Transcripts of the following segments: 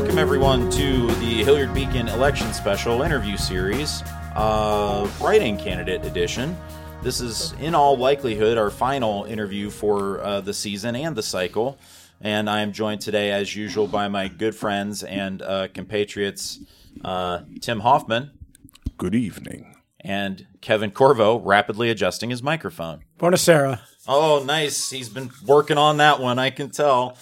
Welcome, everyone, to the Hilliard Beacon Election Special Interview Series, uh, Write-in Candidate Edition. This is, in all likelihood, our final interview for uh, the season and the cycle. And I am joined today, as usual, by my good friends and uh, compatriots, uh, Tim Hoffman Good evening. and Kevin Corvo, rapidly adjusting his microphone. Buonasera. Oh, nice. He's been working on that one, I can tell.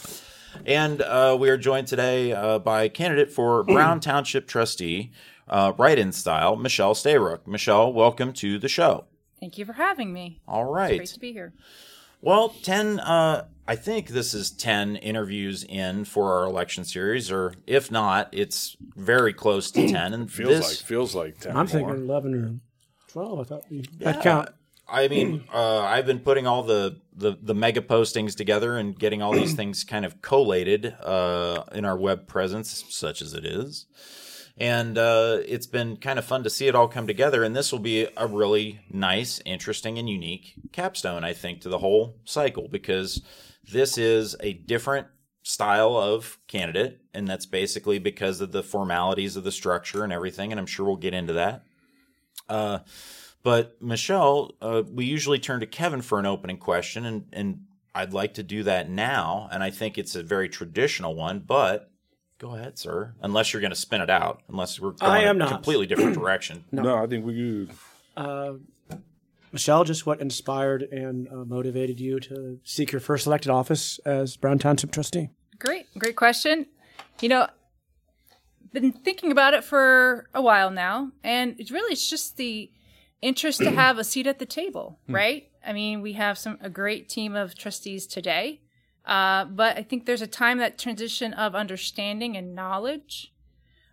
And uh, we are joined today uh, by candidate for Brown Township trustee, uh, write-in style, Michelle Stayrook. Michelle, welcome to the show. Thank you for having me. All Great to be here. Well, 10, uh, I think this is 10 interviews in for our election series, or if not, it's very close to 10. And Feels this, like feels like ten I'm more. thinking 11 or 12. I thought we Yeah. I'd count. I mean, uh, I've been putting all the, the, the mega postings together and getting all these things kind of collated uh, in our web presence, such as it is. And uh, it's been kind of fun to see it all come together. And this will be a really nice, interesting, and unique capstone, I think, to the whole cycle because this is a different style of candidate. And that's basically because of the formalities of the structure and everything. And I'm sure we'll get into that. Uh, but Michelle, uh, we usually turn to Kevin for an opening question, and, and I'd like to do that now. And I think it's a very traditional one, but go ahead, sir. Unless you're going to spin it out, unless we're going I am a not. completely different direction. No. I think we could. Uh, Michelle, just what inspired and uh, motivated you to seek your first elected office as Brown Township trustee? Great, great question. You know, been thinking about it for a while now, and it's really it's just the interest to have a seat at the table, right? I mean, we have some a great team of trustees today, uh, but I think there's a time that transition of understanding and knowledge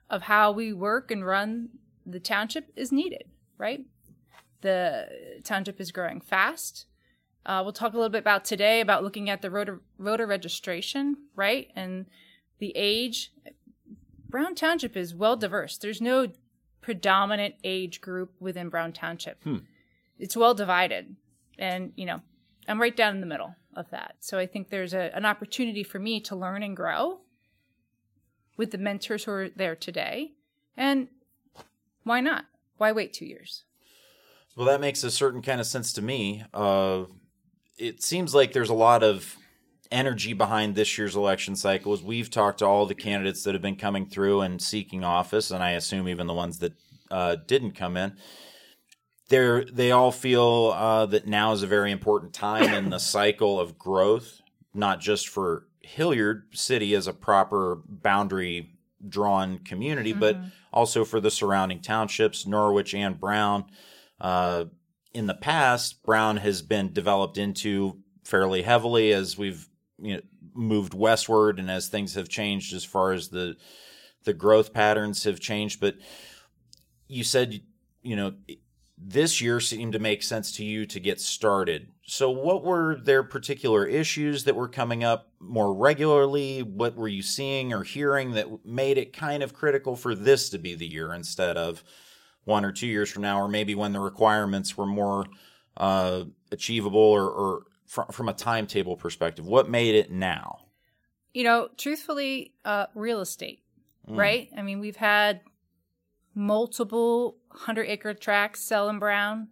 of how we work and run the township is needed, right? The township is growing fast. Uh, we'll talk a little bit about today about looking at the voter, voter registration, right? And the age. Brown Township is well diverse. There's no predominant age group within Brown Township. It's well divided. And, you know, I'm right down in the middle of that. So I think there's a, an opportunity for me to learn and grow with the mentors who are there today. And why not? Why wait two years? Well, that makes a certain kind of sense to me. Uh, it seems like there's a lot of energy behind this year's election cycle. is we've talked to all the candidates that have been coming through and seeking office, and I assume even the ones that uh, didn't come in. They're, they all feel uh, that now is a very important time in the cycle of growth, not just for Hilliard City as a proper boundary drawn community, but also for the surrounding townships, Norwich and Brown. Uh, in the past, Brown has been developed into fairly heavily as we've you know, moved westward and as things have changed as far as the the growth patterns have changed. But you said, you know, this year seemed to make sense to you to get started. So, what were their particular issues that were coming up more regularly? What were you seeing or hearing that made it kind of critical for this to be the year instead of one or two years from now, or maybe when the requirements were more uh, achievable or, or fr- from a timetable perspective? What made it now? you know, truthfully, uh, real estate, right? I mean, we've had multiple hundred acre tracts sell in Brown,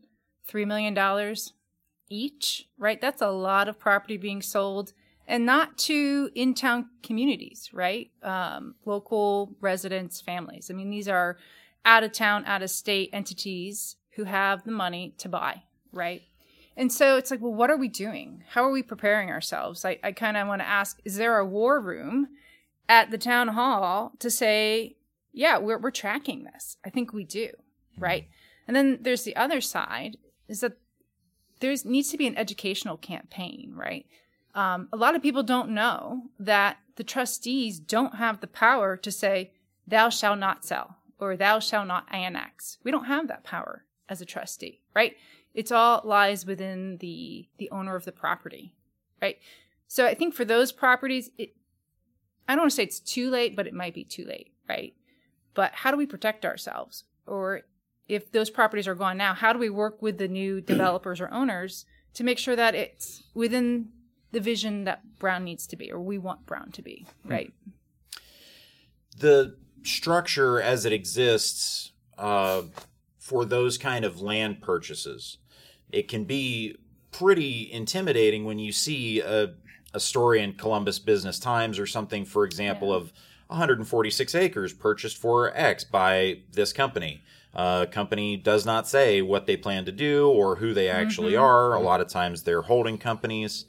$3 million each, right? That's a lot of property being sold and not to in town communities, right? Um, local residents, families. I mean, these are out of town, out of state entities who have the money to buy, right? And so it's like, well, what are we doing? How are we preparing ourselves? I, I kind of want to ask is there a war room at the town hall to say, yeah, we're, we're tracking this? I think we do, right? And then there's the other side is that there needs to be an educational campaign, right? Um, a lot of people don't know that the trustees don't have the power to say, thou shalt not sell or thou shalt not annex. We don't have that power as a trustee, right? It's all lies within the the owner of the property, right? So I think for those properties, it, I don't want to say it's too late, but it might be too late, right? But how do we protect ourselves? Or if those properties are gone now, how do we work with the new developers or owners to make sure that it's within the vision that Brown needs to be, or we want Brown to be, right? the structure as it exists uh, for those kind of land purchases, it can be pretty intimidating when you see a, a story in Columbus Business Times or something, for example, Yeah. of 146 acres purchased for X by this company. Uh, company does not say what they plan to do or who they actually are. A lot of times they're holding companies.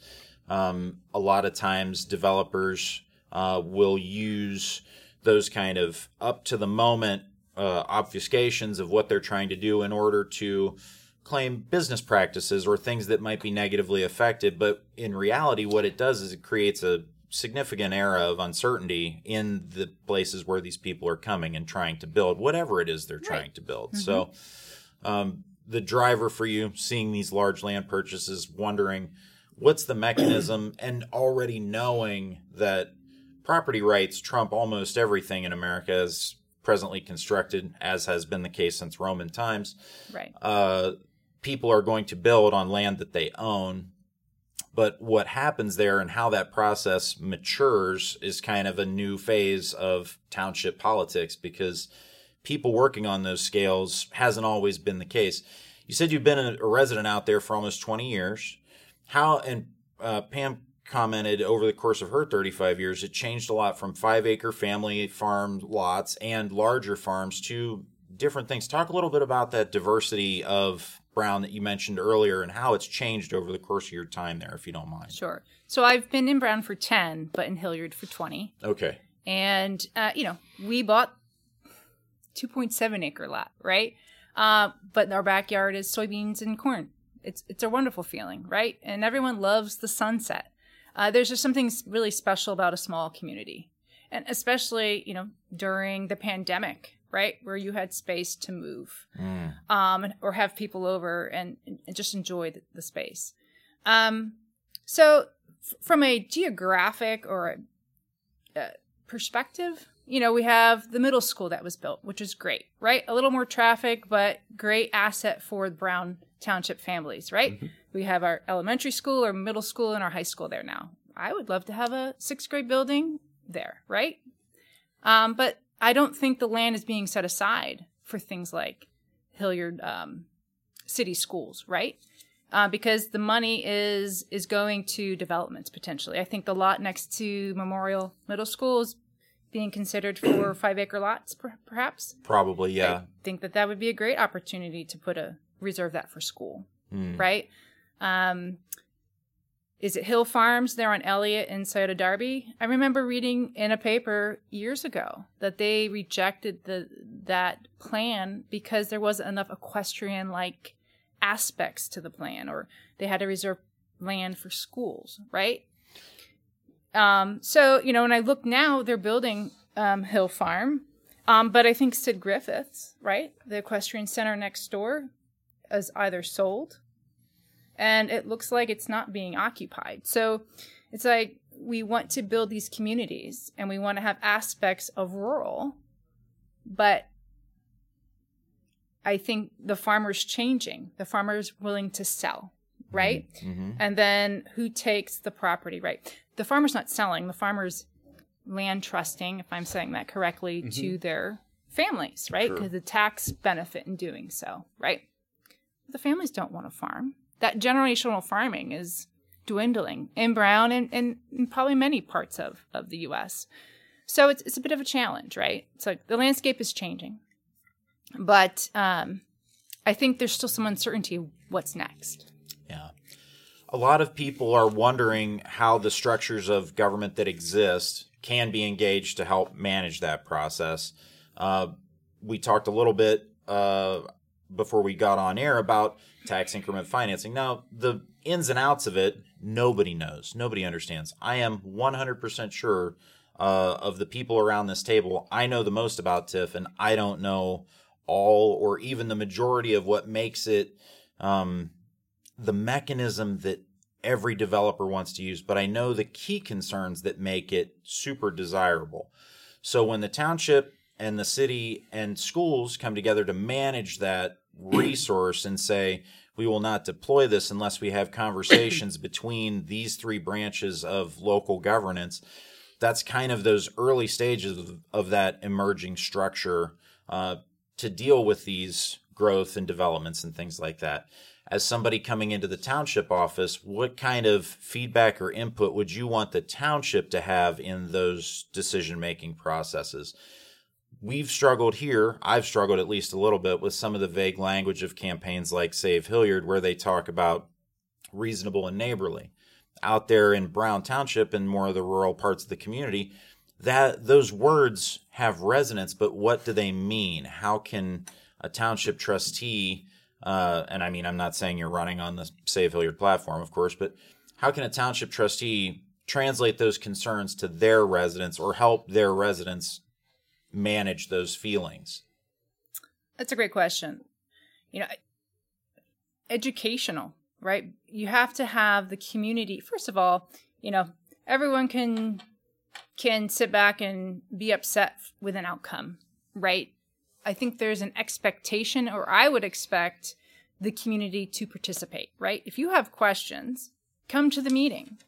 Um, a lot of times developers uh, will use those kind of up to the moment uh, obfuscations of what they're trying to do in order to claim business practices or things that might be negatively affected. But in reality, what it does is it creates a significant era of uncertainty in the places where these people are coming and trying to build whatever it is they're trying to build. So, um, the driver for you seeing these large land purchases, wondering what's the mechanism, and already knowing that property rights trump almost everything in America as presently constructed, as has been the case since Roman times Right. uh, people are going to build on land that they own. But what happens there and how that process matures is kind of a new phase of township politics because people working on those scales hasn't always been the case. You said you've been a resident out there for almost 20 years. How, and uh, Pam commented over the course of her 35 years, it changed a lot from five acre family farm lots and larger farms to different things. Talk a little bit about that diversity of Brown that you mentioned earlier and how it's changed over the course of your time there, if you don't mind. Sure. So I've been in Brown for 10, but in Hilliard for 20. Okay. And, uh, you know, we bought 2.7 acre lot, right? Uh, but our backyard is soybeans and corn. It's, it's a wonderful feeling, right? And everyone loves the sunset. Uh, there's just something really special about a small community. And especially, you know, during the pandemic, right? Where you had space to move um, or have people over and, and just enjoy the, the space. Um, so, f- from a geographic or a, uh, perspective, you know, we have the middle school that was built, which is great, right? A little more traffic, but great asset for the Brown Township families, right? We have our elementary school, our middle school, and our high school there now. I would love to have a sixth grade building there, right? Um, but I don't think the land is being set aside for things like Hilliard um, city schools, right? Uh, because the money is is going to developments potentially. I think the lot next to Memorial Middle School is being considered for five acre lots, per- perhaps. Probably, yeah. I think that that would be a great opportunity to put a reserve that for school, Hmm. right? Um, is it Hill Farms there on Elliott inside of Darby? I remember reading in a paper years ago that they rejected the that plan because there wasn't enough equestrian like aspects to the plan, or they had to reserve land for schools, right? Um, so you know, when I look now, they're building um, Hill Farm, um, but I think Sid Griffiths, right, the equestrian center next door, is either sold, and it looks like it's not being occupied. So it's like we want to build these communities, and we want to have aspects of rural, but I think the farmer's changing. The farmer's willing to sell, right? hmm And then who takes the property, right? The farmer's not selling, the farmer's land trusting, if I'm saying that correctly, to their families, right? Sure. Because the tax benefit in doing so, right? The families don't want to farm. That generational farming is dwindling in Brown and, and in probably many parts of, of the US. So it's, it's a bit of a challenge, right? It's like the landscape is changing. But um, I think there's still some uncertainty what's next. Yeah. A lot of people are wondering how the structures of government that exist can be engaged to help manage that process. Uh, we talked a little bit uh, before we got on air about tax increment financing. Now, the ins and outs of it, nobody knows. Nobody understands. I am 100% sure uh, of the people around this table. I know the most about TIF, and I don't know all or even the majority of what makes it um, the mechanism that every developer wants to use, but I know the key concerns that make it super desirable. So when the township and the city and schools come together to manage that resource and say, we will not deploy this unless we have conversations between these three branches of local governance, that's kind of those early stages of, of that emerging structure uh, to deal with these growth and developments and things like that. As somebody coming into the township office, what kind of feedback or input would you want the township to have in those decision making processes? We've struggled here, I've struggled at least a little bit with some of the vague language of campaigns like Save Hilliard, where they talk about reasonable and neighborly. Out there in Brown Township and more of the rural parts of the community, that those words have resonance, but what do they mean? How can a township trustee, uh, and I mean, I'm not saying you're running on the Save Hilliard platform, of course, but how can a township trustee translate those concerns to their residents or help their residents manage those feelings? That's a great question. You know, educational, right? You have to have the community. First of all, you know, everyone can can sit back and be upset with an outcome, right? I think there's an expectation, or I would expect the community to participate, right? If you have questions, come to the meeting,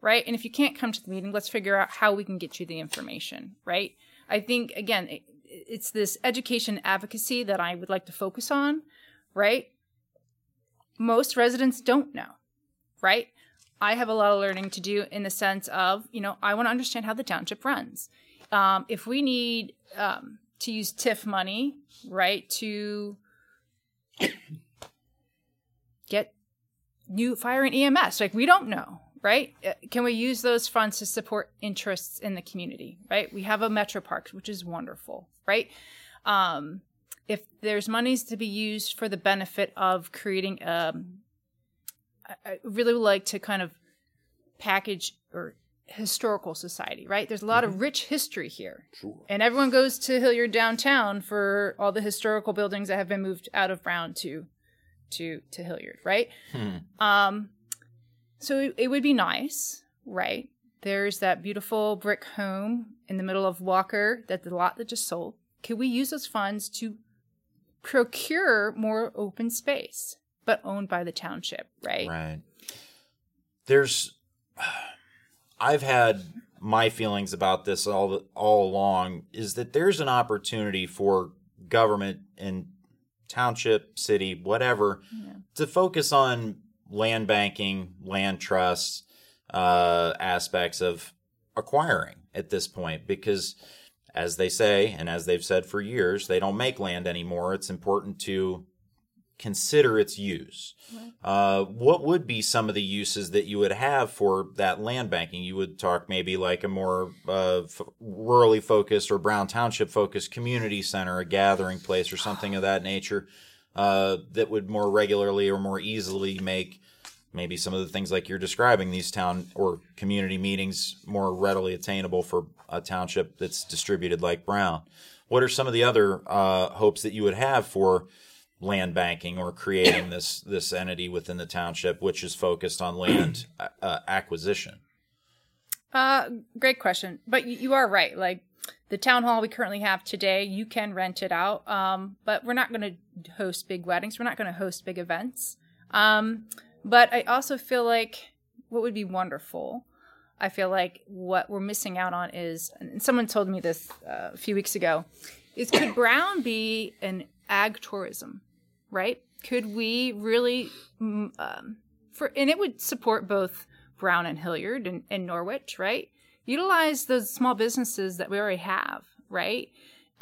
right? And if you can't come to the meeting, let's figure out how we can get you the information, right? I think, again, it, it's this education advocacy that I would like to focus on, right? Most residents don't know, right? I have a lot of learning to do in the sense of, you know, I want to understand how the township runs. Um, if we need, um, to use TIF money, right, to get new fire and EMS. Like we don't know, right? Uh, Can we use those funds to support interests in the community, right? We have a Metro Parks, which is wonderful, right? Um, if there's monies to be used for the benefit of creating, um, I, really would like to kind of package or historical society, right? There's a lot of rich history here. And everyone goes to Hilliard downtown for all the historical buildings that have been moved out of Brown to to to Hilliard, right? Um so it, would be nice, right? There's that beautiful brick home in the middle of Walker that the lot that just sold. Could we use those funds to procure more open space, but owned by the township, right? Right. There's, I've had my feelings about this all all along is that there's an opportunity for government and township, city, whatever, to focus on land banking, land trusts, uh, aspects of acquiring at this point because as they say and as they've said for years they don't make land anymore. It's important to consider its use. Uh, what would be some of the uses that you would have for that land banking? You would talk maybe like a more uh, f- rurally focused or brown township focused community center a gathering place or something of that nature uh, that would more regularly or more easily make maybe some of the things like you're describing these town or community meetings more readily attainable for a township that's distributed like Brown. What are some of the other uh, hopes that you would have for land banking or creating this this entity within the township, which is focused on land uh, acquisition? Uh, great question. But you, you are right. Like the town hall we currently have today, you can rent it out. Um, but we're not going to host big weddings. We're not going to host big events. Um, but I also feel like what would be wonderful. I feel like what we're missing out on is, and someone told me this uh, a few weeks ago, is could Brown be an ag tourism, right? Could we really, mm, um, for and it would support both Brown and Hilliard and, and Norwich, right? Utilize those small businesses that we already have, right?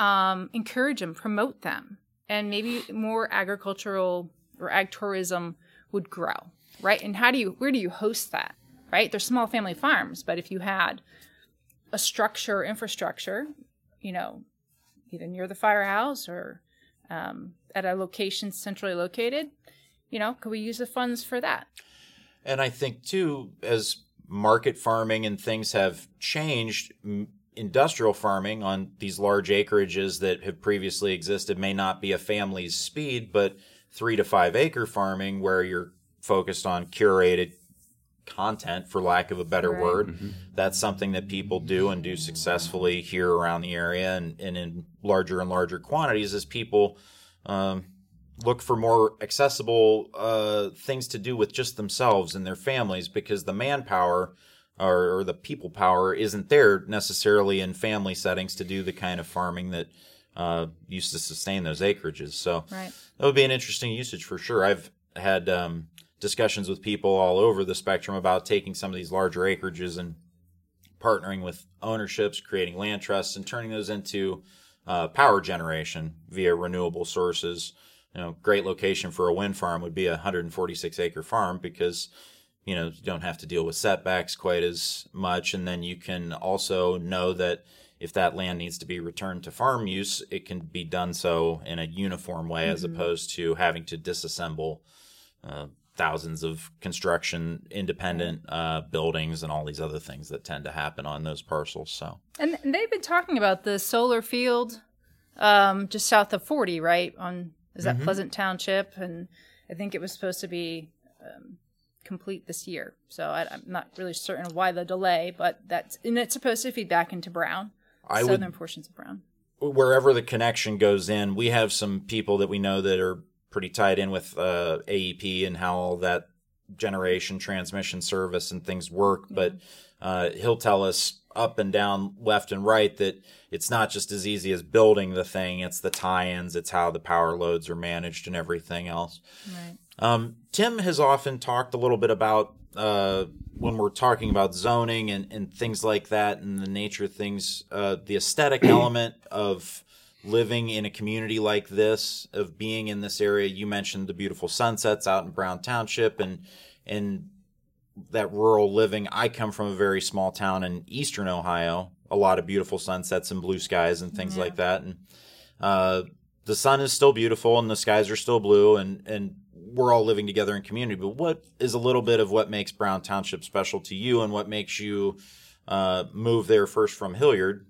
Um, encourage them, promote them, and maybe more agricultural or ag tourism would grow, right? And how do you, where do you host that, right? They're small family farms, but if you had a structure, infrastructure, you know, either near the firehouse or um, at a location centrally located, you know, could we use the funds for that? And I think too, as market farming and things have changed, industrial farming on these large acreages that have previously existed may not be a family's speed, but three to five acre farming where you're focused on curated content, for lack of a better Right. word. That's something that people do and do successfully here around the area and, and in larger and larger quantities as people um, look for more accessible uh, things to do with just themselves and their families because the manpower or, or the people power isn't there necessarily in family settings to do the kind of farming that uh, used to sustain those acreages. So Right. that would be an interesting usage for sure. I've had um, discussions with people all over the spectrum about taking some of these larger acreages and partnering with ownerships, creating land trusts, and turning those into uh, power generation via renewable sources. You know, great location for a wind farm would be a 146 acre farm because you know you don't have to deal with setbacks quite as much, and then you can also know that if that land needs to be returned to farm use, it can be done so in a uniform way as opposed to having to disassemble uh, thousands of construction independent uh, buildings and all these other things that tend to happen on those parcels. So And and they've been talking about the solar field um, just south of 40, right? On is that Pleasant Township? And I think it was supposed to be um, complete this year. So I, I'm not really certain why the delay, but that's and it's supposed to feed back into Brown, I would southern portions of Brown. wherever the connection goes in, we have some people that we know that are pretty tied in with uh, AEP and how all that generation transmission service and things work. But uh, he'll tell us up and down, left and right, that it's not just as easy as building the thing; it's the tie-ins, it's how the power loads are managed, and everything else. Right. Um, Tim has often talked a little bit about uh, when we're talking about zoning and, and things like that and the nature of things, uh, the aesthetic element of living in a community like this, of being in this area. You mentioned the beautiful sunsets out in Brown Township and and that rural living. I come from a very small town in eastern Ohio. A lot of beautiful sunsets and blue skies and things Yeah. like that. And uh, the sun is still beautiful and the skies are still blue and and we're all living together in community. But what is a little bit of what makes Brown Township special to you and what makes you uh, move there first from Hilliard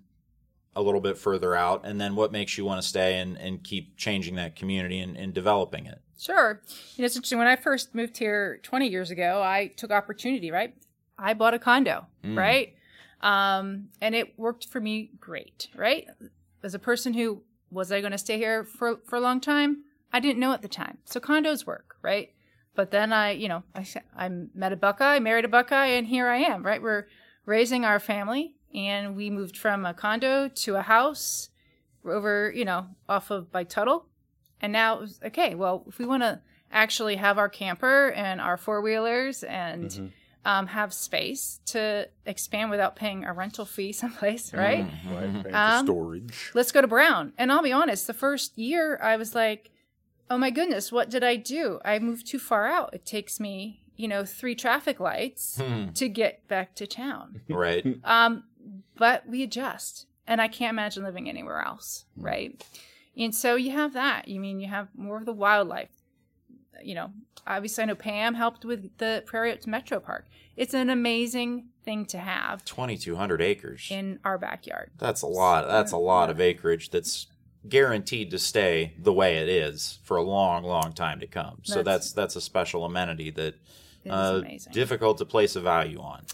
a little bit further out, and then what makes you want to stay and, and keep changing that community and, and developing it? Sure. You know, it's interesting. When I first moved here 20 years ago, I took opportunity, right? I bought a condo, right? Um, and it worked for me great, right? As a person who was I going to stay here for, for a long time? I didn't know at the time. So condos work, right? But then I, you know, I, I met a Buckeye, married a Buckeye, and here I am, right? We're raising our family, and we moved from a condo to a house over, you know, off of by Tuttle. And now, it was, okay, well, if we want to actually have our camper and our four wheelers and um, have space to expand without paying a rental fee someplace, right? Right, paying for Um, storage. Let's go to Brown. And I'll be honest, the first year I was like, oh my goodness, what did I do? I moved too far out. It takes me, you know, three traffic lights to get back to town. Right. Um, but we adjust, and I can't imagine living anywhere else, right? And so you have that. You mean you have more of the wildlife. You know, obviously, I know Pam helped with the Prairie Oaks Metro Park. It's an amazing thing to have 2,200 acres. in our backyard. That's a lot. That's a lot of acreage that's guaranteed to stay the way it is for a long, long time to come. So That's- that's that's a special amenity that uh, difficult to place a value on.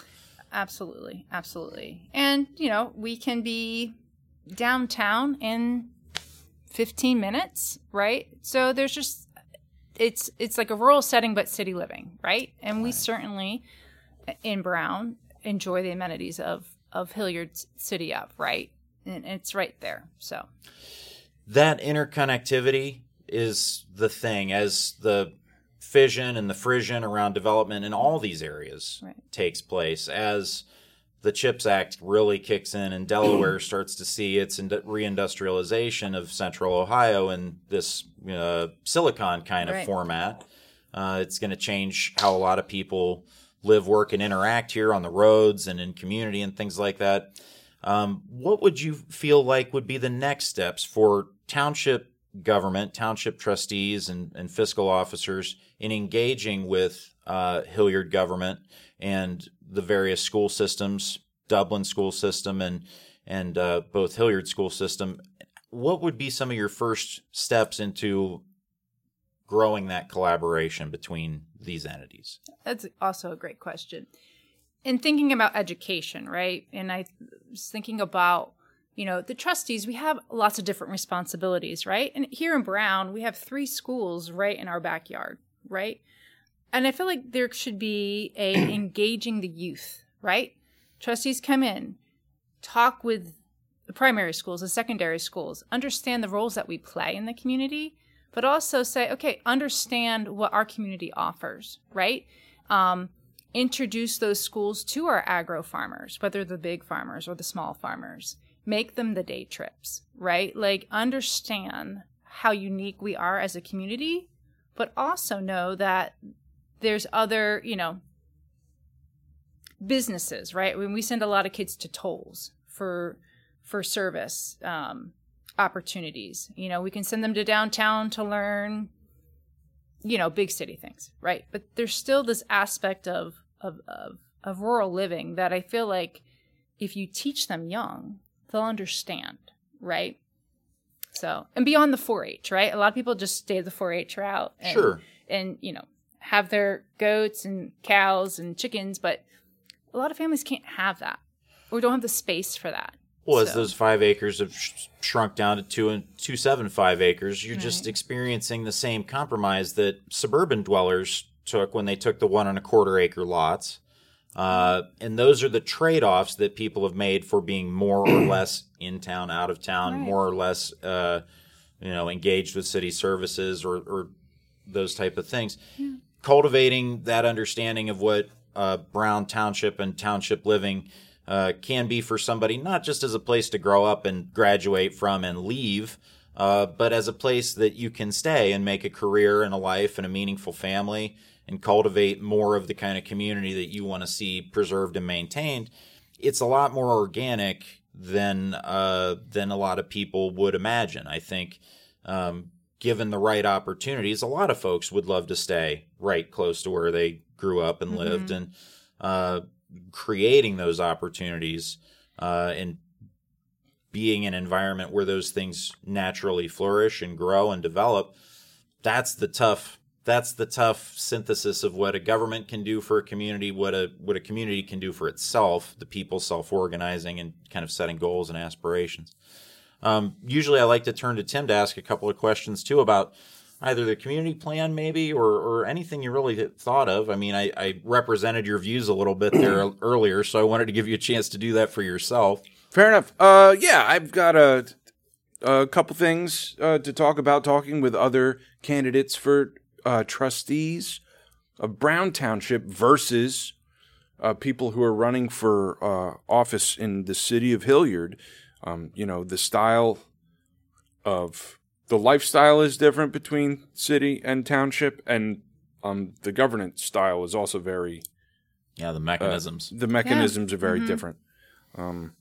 Absolutely, absolutely. And you know, we can be downtown in 15 minutes, right? So there's just it's it's like a rural setting but city living, right? And we certainly in Brown enjoy the amenities of of Hilliard City up, right? And it's right there. So, that interconnectivity is the thing as the fission and the frission around development in all these areas Right. takes place as the chips act really kicks in and delaware starts to see its reindustrialization of central ohio in this uh, silicon kind of Right. format uh, it's going to change how a lot of people live work and interact here on the roads and in community and things like that um, what would you feel like would be the next steps for township government, township trustees, and, and fiscal officers in engaging with uh, Hilliard government and the various school systems, Dublin school system, and and uh, both Hilliard school system? What would be some of your first steps into growing that collaboration between these entities? That's also a great question. In thinking about education, right? And I was thinking about, you know, the trustees, we have lots of different responsibilities, right? And here in Brown, we have three schools right in our backyard, right? And I feel like there should be a engaging the youth, right? Trustees come in, talk with the primary schools, the secondary schools, understand the roles that we play in the community, but also say, okay, understand what our community offers, right? Um, introduce those schools to our agro farmers, whether the big farmers or the small farmers. Make them the day trips, right? Like understand how unique we are as a community, but also know that there's other, you know, businesses, right? When we send a lot of kids to Tolles for for service um, opportunities, you know, we can send them to downtown to learn, you know, big city things, right? But there's still this aspect of of of, of rural living that I feel like if you teach them young, they'll understand, right? So, and beyond the 4-H, right? A lot of people just stay the 4-H route, and, Sure. and you know, have their goats and cows and chickens, but a lot of families can't have that or don't have the space for that. Well, as those five acres have sh- shrunk down to two and two seven five acres, you're just experiencing the same compromise that suburban dwellers took when they took the one and a quarter acre lots. Uh, and those are the trade offs that people have made for being more or less in town, out of town, Right. more or less, uh, you know, engaged with city services or, or those type of things. Cultivating that understanding of what uh, Brown Township and township living uh, can be for somebody, not just as a place to grow up and graduate from and leave, uh, but as a place that you can stay and make a career and a life and a meaningful family and cultivate more of the kind of community that you want to see preserved and maintained. It's a lot more organic than uh, than a lot of people would imagine. I think, um, given the right opportunities, a lot of folks would love to stay right close to where they grew up and lived, and uh, creating those opportunities uh, and being an environment where those things naturally flourish and grow and develop. That's the tough. That's the tough synthesis of what a government can do for a community, what a what a community can do for itself, the people self organizing and kind of setting goals and aspirations. Um, usually, I like to turn to Tim to ask a couple of questions too about either the community plan, maybe, or, or anything you really thought of. I mean, I, I represented your views a little bit there earlier, so I wanted to give you a chance to do that for yourself. Fair enough. Uh, yeah, I've got a, a couple things uh, to talk about. Talking with other candidates for uh, trustees of Brown Township versus uh, people who are running for uh, office in the city of Hilliard. Um, you know, the style of the lifestyle is different between city and township, and um, the governance style is also very Yeah, the mechanisms. the mechanisms are very different. Um,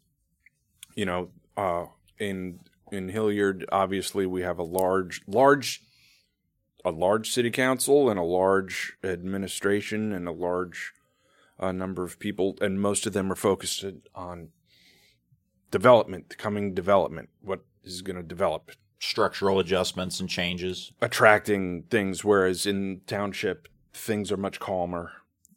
you know, uh, in in Hilliard, obviously we have a large, large, a large city council and a large administration and a large uh, number of people, and most of them are focused on development, coming development, what is going to develop, Structural adjustments and changes. attracting things. Whereas in township, things are much calmer.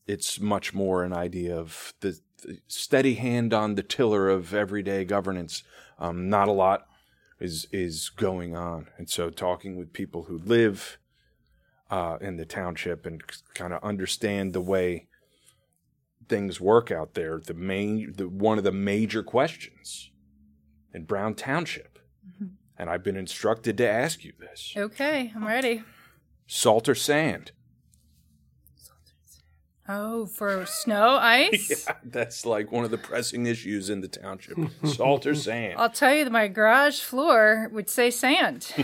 It's much more an idea of the, the steady hand on the tiller of everyday governance. Um, not a lot is is going on, and so talking with people who live uh, in the township and kind of understand the way things work out there. The main, the one of the major questions in Brown Township, mm-hmm. and I've been instructed to ask you this Okay, I'm ready. salt or sand? Oh, for snow, ice? yeah, That's like one of the pressing issues in the township. Salt or sand? I'll tell you, that my garage floor would say sand.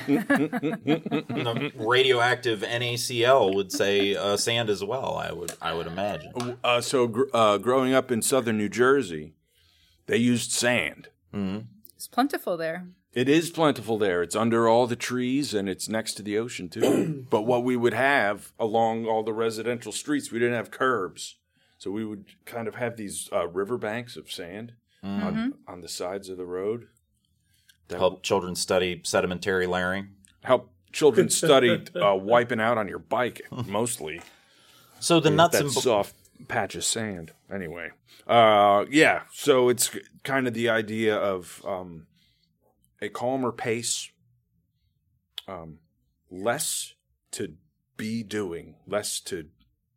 The radioactive NaCl would say uh, sand as well. I would I would imagine. Uh, so, gr- uh, growing up in southern New Jersey, they used sand. it's plentiful there. It is plentiful there. It's under all the trees and it's next to the ocean too. but what we would have along all the residential streets, we didn't have curbs. So we would kind of have these uh, riverbanks of sand on, on the sides of the road. That Help children study sedimentary layering. help children study uh, wiping out on your bike mostly. So the nuts that and soft patch of sand. Anyway, uh, yeah. So it's kind of the idea of um, a calmer pace, um, less to be doing, less to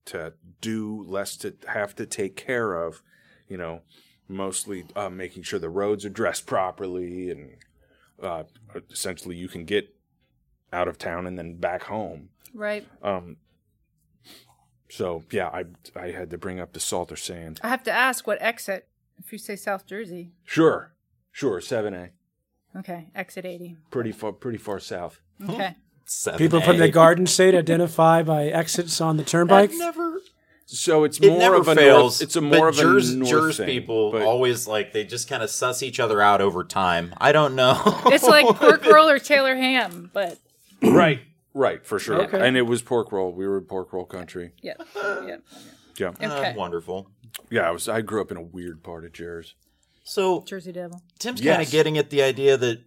to do, less to have to take care of. You know, mostly uh, making sure the roads are dressed properly, and uh, essentially you can get out of town and then back home. Right. Um, so yeah, I I had to bring up the salt or sand. I have to ask what exit. If you say South Jersey, Sure, sure, seven A, okay, exit eighty. pretty far, pretty far south. Okay. Seven People from the Garden State identify by exits on the turnpike. That never So it's it more of a fails. north. It's a more but of a Jers, north Jers thing, people but- always like they just kind of suss each other out over time. I don't know. It's like pork roll or Taylor ham, but right, right, for sure. Okay. And it was pork roll. We were in pork roll country. yeah, yeah. Yeah, Uh, Okay. wonderful. yeah. I was. I grew up in a weird part of Jers. So Jersey Devil. Tim's Yes. kind of getting at the idea that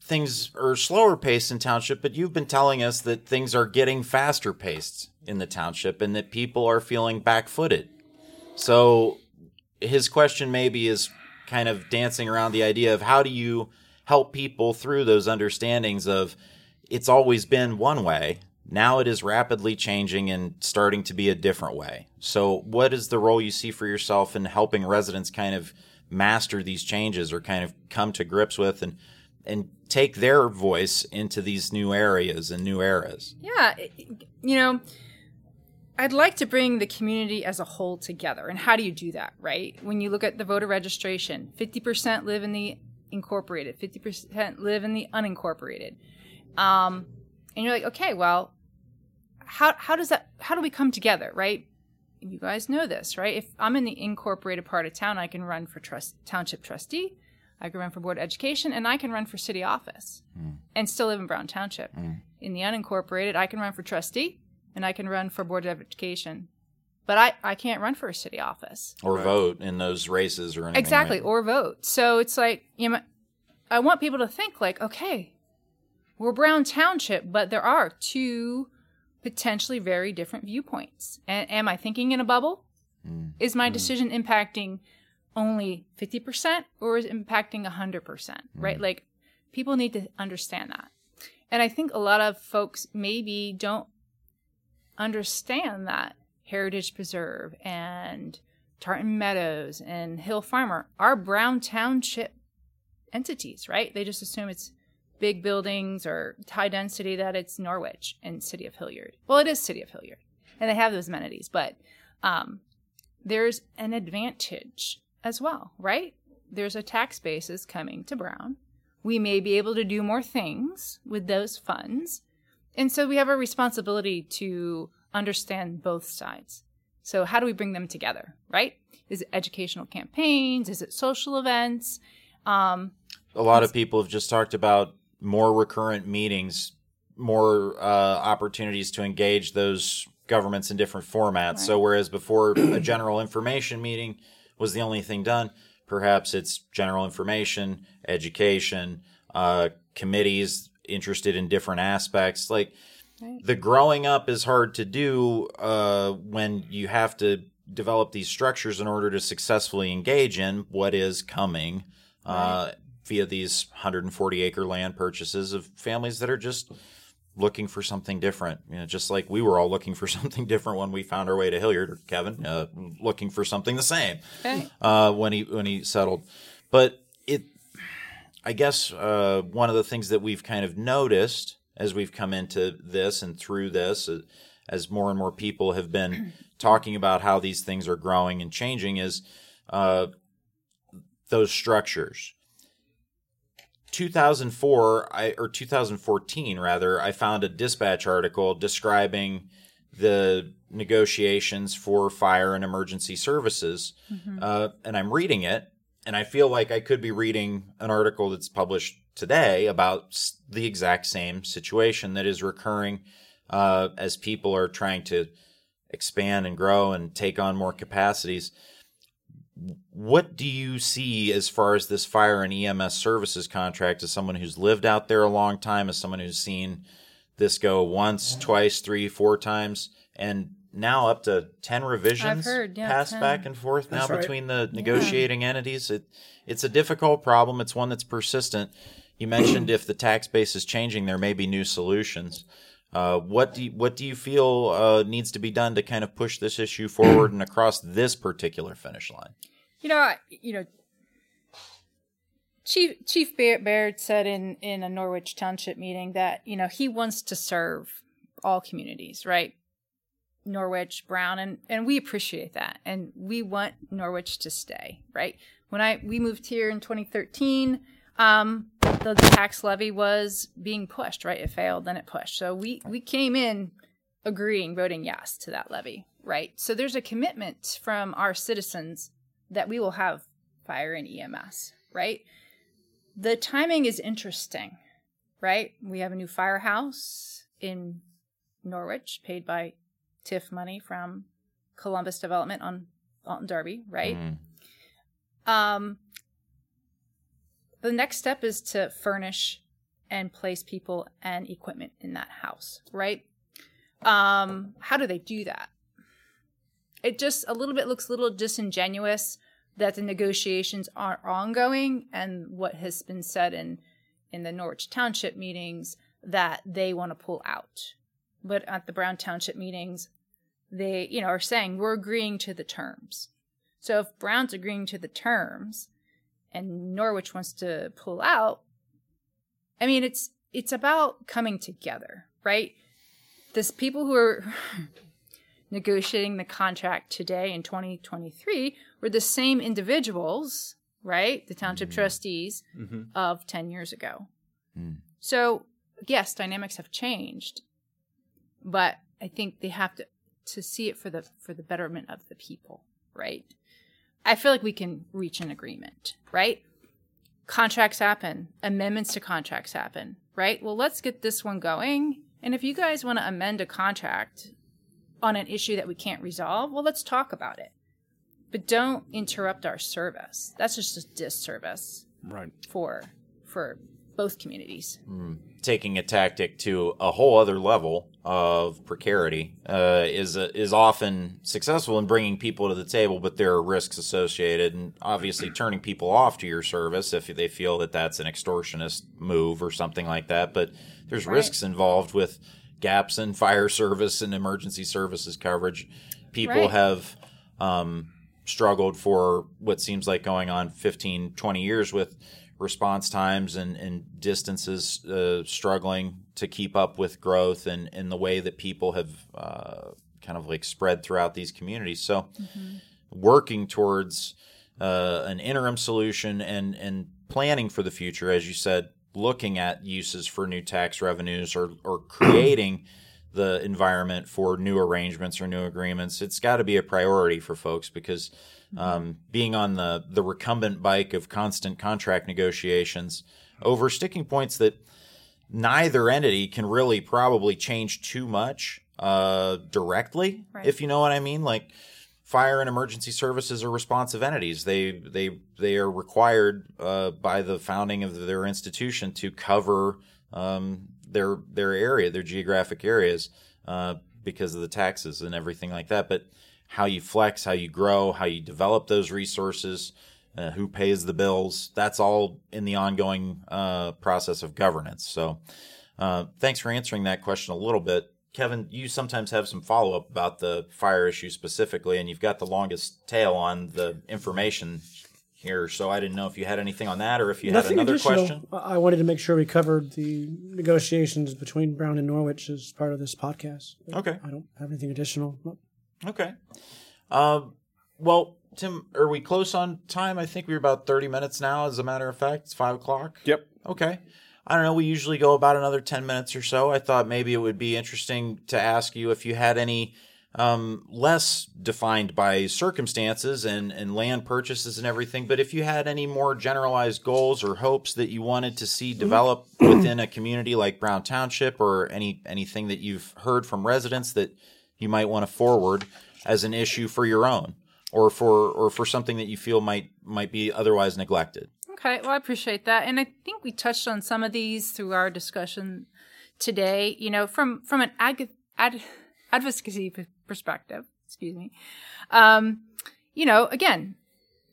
things are slower paced in township, but you've been telling us that things are getting faster paced in the township and that people are feeling back footed. So his question maybe is kind of dancing around the idea of how do you help people through those understandings of it's always been one way. Now it is rapidly changing and starting to be a different way. So, what is the role you see for yourself in helping residents kind of master these changes or kind of come to grips with and and take their voice into these new areas and new eras? Yeah, you know, I'd like to bring the community as a whole together. And how do you do that, right? When you look at the voter registration, 50% live in the incorporated, 50% live in the unincorporated. Um, and you're like, okay, well, how, how does that, how do we come together, right? You guys know this, right? If I'm in the incorporated part of town, I can run for trust, township trustee, I can run for board of education, and I can run for city office hmm. and still live in Brown Township. Hmm. In the unincorporated, I can run for trustee and I can run for board of education. But I, I can't run for a city office. Or vote in those races or anything. Exactly, right? or vote. So it's like, you know, I want people to think like, okay, we're Brown Township, but there are two potentially very different viewpoints. And am I thinking in a bubble? Mm. Is my mm. decision impacting only 50% or is it impacting 100%? Mm. Right? Like people need to understand that. And I think a lot of folks maybe don't understand that Heritage Preserve and Tartan Meadows and Hill Farmer are Brown Township entities, right? They just assume it's big buildings or high density that it's Norwich and City of Hilliard. Well, it is City of Hilliard, and they have those amenities, but um, there's an advantage as well, right? There's a tax basis coming to Brown. We may be able to do more things with those funds. And so we have a responsibility to understand both sides. So, how do we bring them together, right? Is it educational campaigns? Is it social events? Um, a lot of people have just talked about more recurrent meetings, more uh, opportunities to engage those governments in different formats. So, whereas before a general information meeting was the only thing done, perhaps it's general information, education, uh, committees interested in different aspects. Like the growing up is hard to do uh, when you have to develop these structures in order to successfully engage in what is coming uh, via these 140 acre land purchases of families that are just looking for something different. You know, just like we were all looking for something different when we found our way to Hilliard, or Kevin, uh, looking for something the same okay. uh, when he when he settled. But it, I guess, uh, one of the things that we've kind of noticed as we've come into this and through this, uh, as more and more people have been talking about how these things are growing and changing, is uh, those structures. 2004 I, or 2014 rather i found a dispatch article describing the negotiations for fire and emergency services uh, and i'm reading it and i feel like i could be reading an article that's published today about s- the exact same situation that is recurring uh, as people are trying to expand and grow and take on more capacities what do you see as far as this fire and EMS services contract as someone who's lived out there a long time, as someone who's seen this go once, twice, three, four times, and now up to 10 revisions heard, yeah, passed 10. back and forth now right. between the negotiating entities? It, it's a difficult problem. It's one that's persistent. You mentioned if the tax base is changing, there may be new solutions. Uh, what do you, what do you feel uh, needs to be done to kind of push this issue forward and across this particular finish line? You know, you know, Chief Chief Baird said in in a Norwich Township meeting that you know he wants to serve all communities, right? Norwich, Brown, and and we appreciate that, and we want Norwich to stay, right? When I we moved here in 2013, um, the, tax levy was being pushed, right? It failed, then it pushed. So we we came in agreeing, voting yes to that levy, right? So there's a commitment from our citizens that we will have fire and EMS, right? The timing is interesting, right? We have a new firehouse in Norwich, paid by TIF money from Columbus Development on Alton Darby, right? Mm. Um, the next step is to furnish and place people and equipment in that house, right? Um, how do they do that? It just a little bit looks a little disingenuous that the negotiations are ongoing and what has been said in in the Norwich Township meetings that they want to pull out. But at the Brown Township meetings, they, you know, are saying we're agreeing to the terms. So if Brown's agreeing to the terms and Norwich wants to pull out, I mean it's it's about coming together, right? This people who are negotiating the contract today in 2023 were the same individuals, right? The township trustees of 10 years ago. Mm. So, yes, dynamics have changed, but I think they have to to see it for the for the betterment of the people, right? I feel like we can reach an agreement, right? Contracts happen, amendments to contracts happen, right? Well, let's get this one going. And if you guys want to amend a contract on an issue that we can't resolve, well, let's talk about it. But don't interrupt our service. That's just a disservice Right. for for both communities. taking a tactic to a whole other level of precarity uh, is is often successful in bringing people to the table, but there are risks associated, and obviously turning people off to your service if they feel that that's an extortionist move or something like that. But there's Right. risks involved with gaps in fire service and emergency services coverage. People Right. have um, struggled for what seems like going on 15, 20 years with response times and, and distances uh, struggling to keep up with growth and, and the way that people have uh, kind of like spread throughout these communities. So working towards uh, an interim solution and, and planning for the future, as you said, looking at uses for new tax revenues or, or creating the environment for new arrangements or new agreements, it's got to be a priority for folks because um, being on the, the recumbent bike of constant contract negotiations over sticking points that neither entity can really probably change too much uh, directly, Right. if you know what I mean. Like fire and emergency services are responsive entities. They they they are required uh, by the founding of their institution to cover um, their their area, their geographic areas, uh, because of the taxes and everything like that. But how you flex, how you grow, how you develop those resources, uh, who pays the bills, that's all in the ongoing uh, process of governance. So, uh, thanks for answering that question a little bit. Kevin, you sometimes have some follow up about the fire issue specifically, and you've got the longest tail on the information here. So I didn't know if you had anything on that or if you had another additional. question. I wanted to make sure we covered the negotiations between Brown and Norwich as part of this podcast. Okay. I don't have anything additional. Okay. Um, well, Tim, are we close on time? I think we're about 30 minutes now, as a matter of fact. It's 5 o'clock. Yep. Okay. I don't know. We usually go about another 10 minutes or so. I thought maybe it would be interesting to ask you if you had any um, less defined by circumstances and, and land purchases and everything, but if you had any more generalized goals or hopes that you wanted to see develop within a community like Brown Township or any anything that you've heard from residents that you might want to forward as an issue for your own or for or for something that you feel might might be otherwise neglected. Okay, well, I appreciate that, and I think we touched on some of these through our discussion today. You know, from from an ag- ad- advocacy perspective, excuse me. Um, you know, again,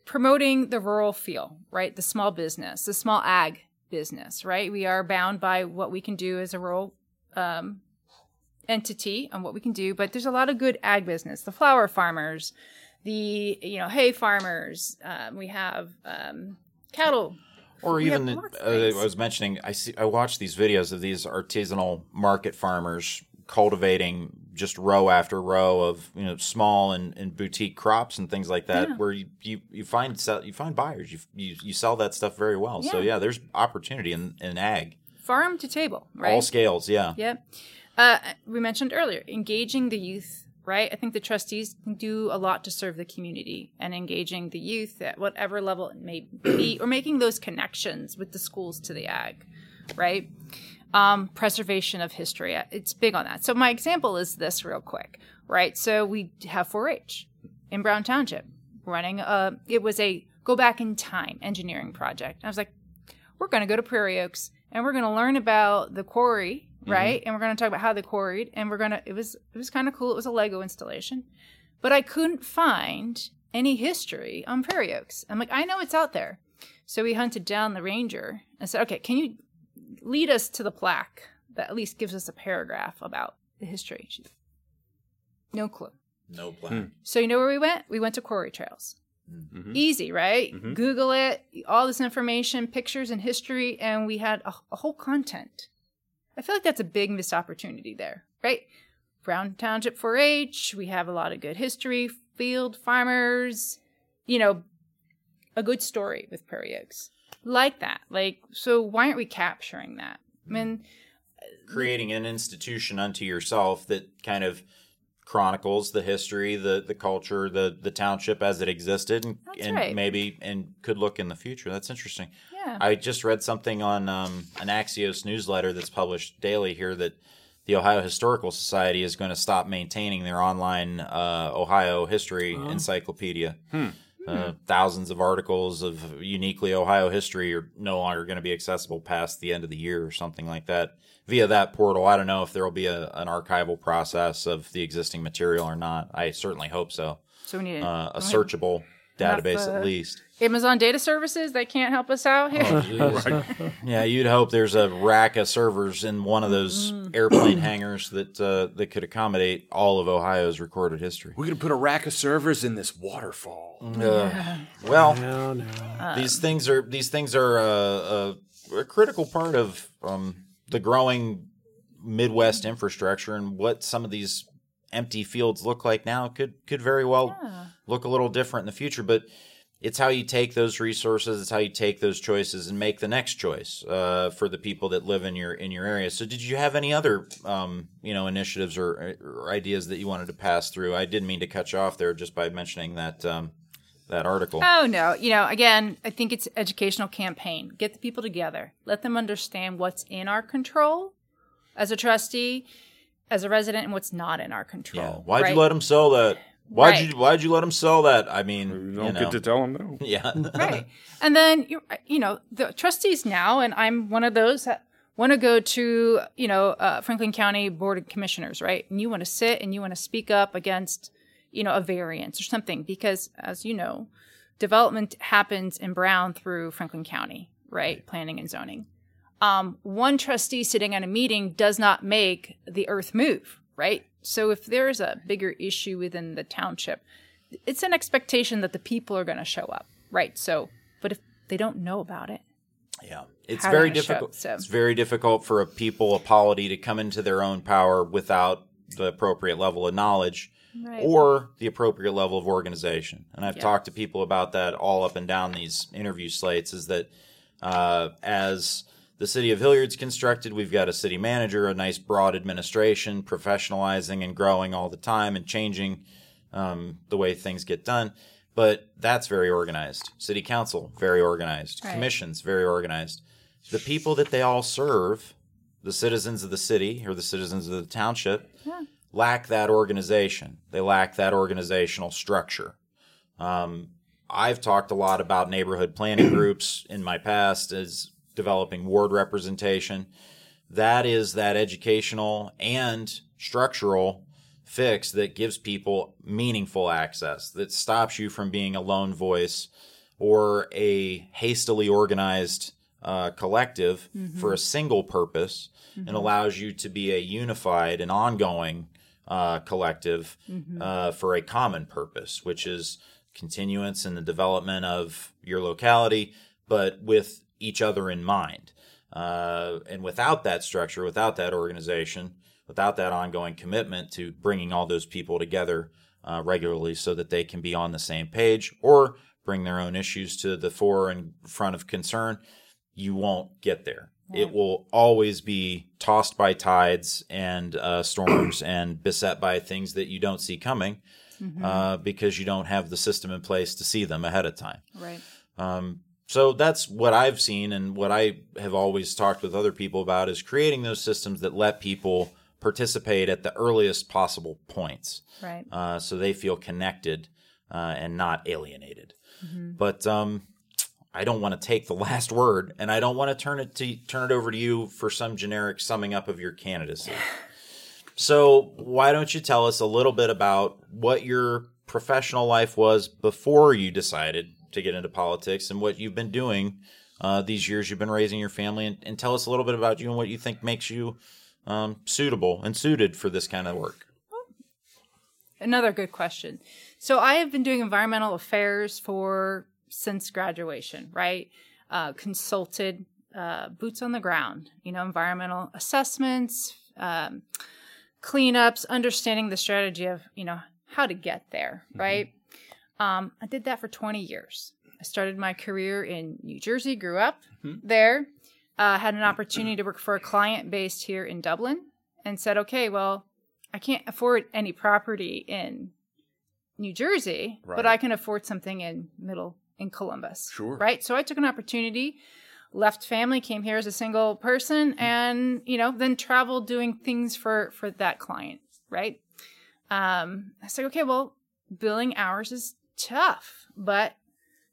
promoting the rural feel, right? The small business, the small ag business, right? We are bound by what we can do as a rural um, entity on what we can do, but there's a lot of good ag business, the flower farmers, the you know hay farmers. Um, we have um, cattle. Or We even uh. I was mentioning, I see, I watch these videos of these artisanal market farmers cultivating just row after row of you know small and, and boutique crops and things like that, Yeah. where you, you, you find sell, you find buyers, you, you you sell that stuff very well. So Yeah. yeah, there's opportunity in, in ag, farm to table, right? all scales. Yeah, Yep. Uh, we mentioned earlier engaging the youth, right? I think the trustees can do a lot to serve the community and engaging the youth at whatever level it may be, or making those connections with the schools to the ag, right? Um, preservation of history. uh, It's big on that. So my example is this real quick, right? So we have 4-H in Brown Township running a, it was a go back in time engineering project. I was like, we're going to go to Prairie Oaks and we're going to learn about the quarry, Mm-hmm. right? And we're going to talk about how they quarried and we're going to it was it was kind of cool. It was a Lego installation. But I couldn't find any history on Prairie Oaks. I'm like, I know it's out there. So we hunted down the ranger and said, "Okay, can you lead us to the plaque that at least gives us a paragraph about the history?" She, no clue. no plan. Hmm. So you know where we went? We went to Quarry Trails. Mm-hmm. Mm-hmm. Easy, right? Google it, all this information, pictures and history, and we had a, a whole content. I feel like that's a big missed opportunity there, right? Brown Township 4-H, we have a lot of good history, field farmers, you know, a good story with Prairie Oaks. Like that. Like, so why aren't we capturing that? I mean, creating an institution unto yourself that kind of chronicles the history, the the culture, the the township as it existed, and, and right. maybe and could look in the future. That's interesting. Yeah. I just read something on um, an Axios newsletter that's published daily here that the Ohio Historical Society is going to stop maintaining their online uh, Ohio history encyclopedia. Uh, thousands of articles of uniquely Ohio history are no longer going to be accessible past the end of the year or something like that via that portal. I don't know if there will be a, an archival process of the existing material or not. I certainly hope so. so we need Uh, a searchable enough, database uh, at least. Amazon Data Services, they can't help us out here. Oh, jeez. Yeah, you'd hope there's a rack of servers in one of those airplane hangars that uh, that could accommodate all of Ohio's recorded history. We're gonna put a rack of servers in this waterfall. Uh, well, No, no. these things are these things are uh, a, a critical part of um, the growing Midwest infrastructure, and what some of these empty fields look like now could could very well Yeah. look a little different in the future. But it's how you take those resources, it's how you take those choices and make the next choice uh, for the people that live in your in your area. So, did you have any other um, you know initiatives or, or ideas that you wanted to pass through? I didn't mean to cut you off there just by mentioning that um, that article. Oh no, you know, again, I think it's educational campaign. Get the people together. Let them understand what's in our control as a trustee, as a resident, and what's not in our control. Yeah. Why'd right? you let them sell that? Why'd Right. you Why'd you let them sell that? I mean, You you, don't know. get to tell them no. yeah. right. And then you you know the trustees now, and I'm one of those that want to go to you know uh, Franklin County Board of Commissioners, right? And you want to sit and you want to speak up against you know a variance or something because as you know, development happens in Brown through Franklin County, right? Planning and zoning. Um, one trustee sitting at a meeting does not make the earth move, right? So if there's a bigger issue within the township, it's an expectation that the people are going to show up, right? So, but if they don't know about it, Yeah, it's very difficult. so. It's very difficult for a people, a polity, to come into their own power without the appropriate level of knowledge Right. or the appropriate level of organization. And I've Yeah. talked to people about that all up and down these interview slates. Is that uh, as the city of Hilliard's constructed, we've got a city manager, a nice broad administration, professionalizing and growing all the time and changing um, the way things get done. But that's very organized. City council, very organized. Right. Commissions, very organized. The people that they all serve, the citizens of the city or the citizens of the township, lack that organization. They lack that organizational structure. Um, I've talked a lot about neighborhood planning groups in my past as developing ward representation. That is that educational and structural fix that gives people meaningful access, that stops you from being a lone voice or a hastily organized uh, collective for a single purpose and allows you to be a unified and ongoing uh, collective uh, for a common purpose, which is continuance in the development of your locality, but with each other in mind. Uh, and without that structure, without that organization, without that ongoing commitment to bringing all those people together uh, regularly so that they can be on the same page or bring their own issues to the fore and front of concern, you won't get there. It will always be tossed by tides and uh, storms and beset by things that you don't see coming uh, because you don't have the system in place to see them ahead of time. Right. Um, so that's what I've seen and what I have always talked with other people about is creating those systems that let people participate at the earliest possible points Right. uh, so they feel connected uh, and not alienated. But um, I don't want to take the last word, and I don't want to turn it to turn it over to you for some generic summing up of your candidacy. So why don't you tell us a little bit about what your professional life was before you decided to get into politics, and what you've been doing uh, these years you've been raising your family, and, and tell us a little bit about you and what you think makes you um, suitable and suited for this kind of work. Another good question. So I have been doing environmental affairs for since graduation, right? Uh, consulted, uh, boots on the ground, you know, environmental assessments, um, cleanups, understanding the strategy of, you know, how to get there, right? Um, I did that for 20 years. I started my career in New Jersey, grew up there, uh, had an opportunity to work for a client based here in Dublin, and said, okay, well, I can't afford any property in New Jersey, but I can afford something in middle in Columbus. Sure. Right. So I took an opportunity, left family, came here as a single person, and you know, then traveled doing things for for that client. Right. Um, I said, okay, well, billing hours is tough, but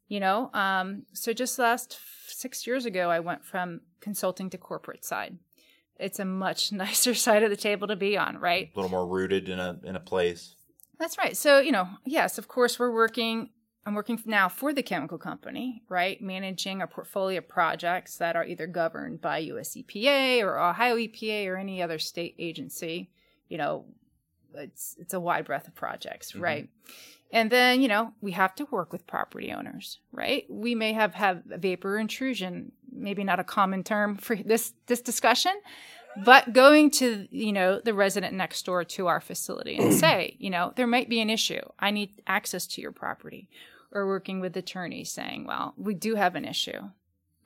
you know, um, so just last f- six years ago, I went from consulting to corporate side. It's a much nicer side of the table to be on, right? A little more rooted in a in a place. That's right. So, you know, yes, of course, we're working. I'm working now for the chemical company, right? Managing a portfolio of projects that are either governed by US EPA or Ohio EPA or any other state agency. You know, it's it's a wide breadth of projects, right? And then, you know, we have to work with property owners, right? We may have have vapor intrusion, maybe not a common term for this this discussion, but going to you know the resident next door to our facility and say you know there might be an issue. I need access to your property. Or working with attorneys saying well we do have an issue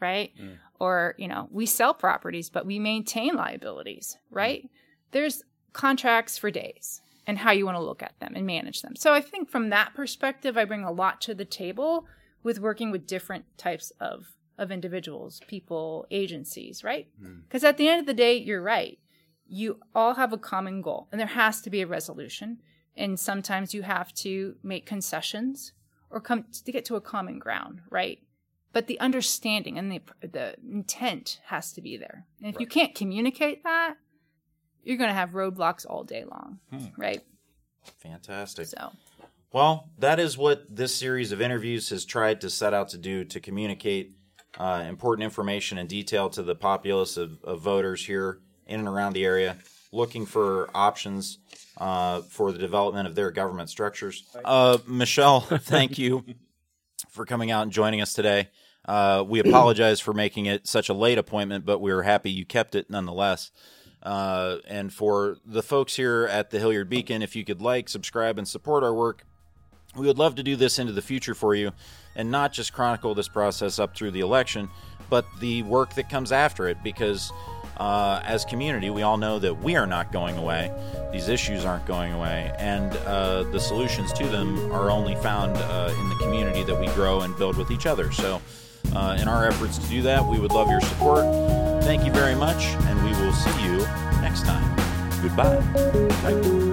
right? Mm. Or you know we sell properties but we maintain liabilities mm. right? There's contracts for days and how you want to look at them and manage them so i think from that perspective i bring a lot to the table with working with different types of of individuals, people, agencies, right? Hmm. Because at the end of the day, you're right. You all have a common goal, and there has to be a resolution. And sometimes you have to make concessions or come to get to a common ground, right? But the understanding and the the intent has to be there. And if you can't communicate that, you're going to have roadblocks all day long, right? Fantastic. So, Well, that is what this series of interviews has tried to set out to do to communicate uh, important information and detail to the populace of, of voters here in and around the area looking for options uh, for the development of their government structures. Uh, Michelle, thank you for coming out and joining us today. Uh, we apologize for making it such a late appointment, but we were happy you kept it nonetheless. Uh, and for the folks here at the Hilliard Beacon, if you could like, subscribe, and support our work, we would love to do this into the future for you and not just chronicle this process up through the election, but the work that comes after it because uh, as community, we all know that we are not going away. These issues aren't going away, and uh, the solutions to them are only found uh, in the community that we grow and build with each other. So, uh, in our efforts to do that, we would love your support. Thank you very much, and we will see you next time. Goodbye. Bye.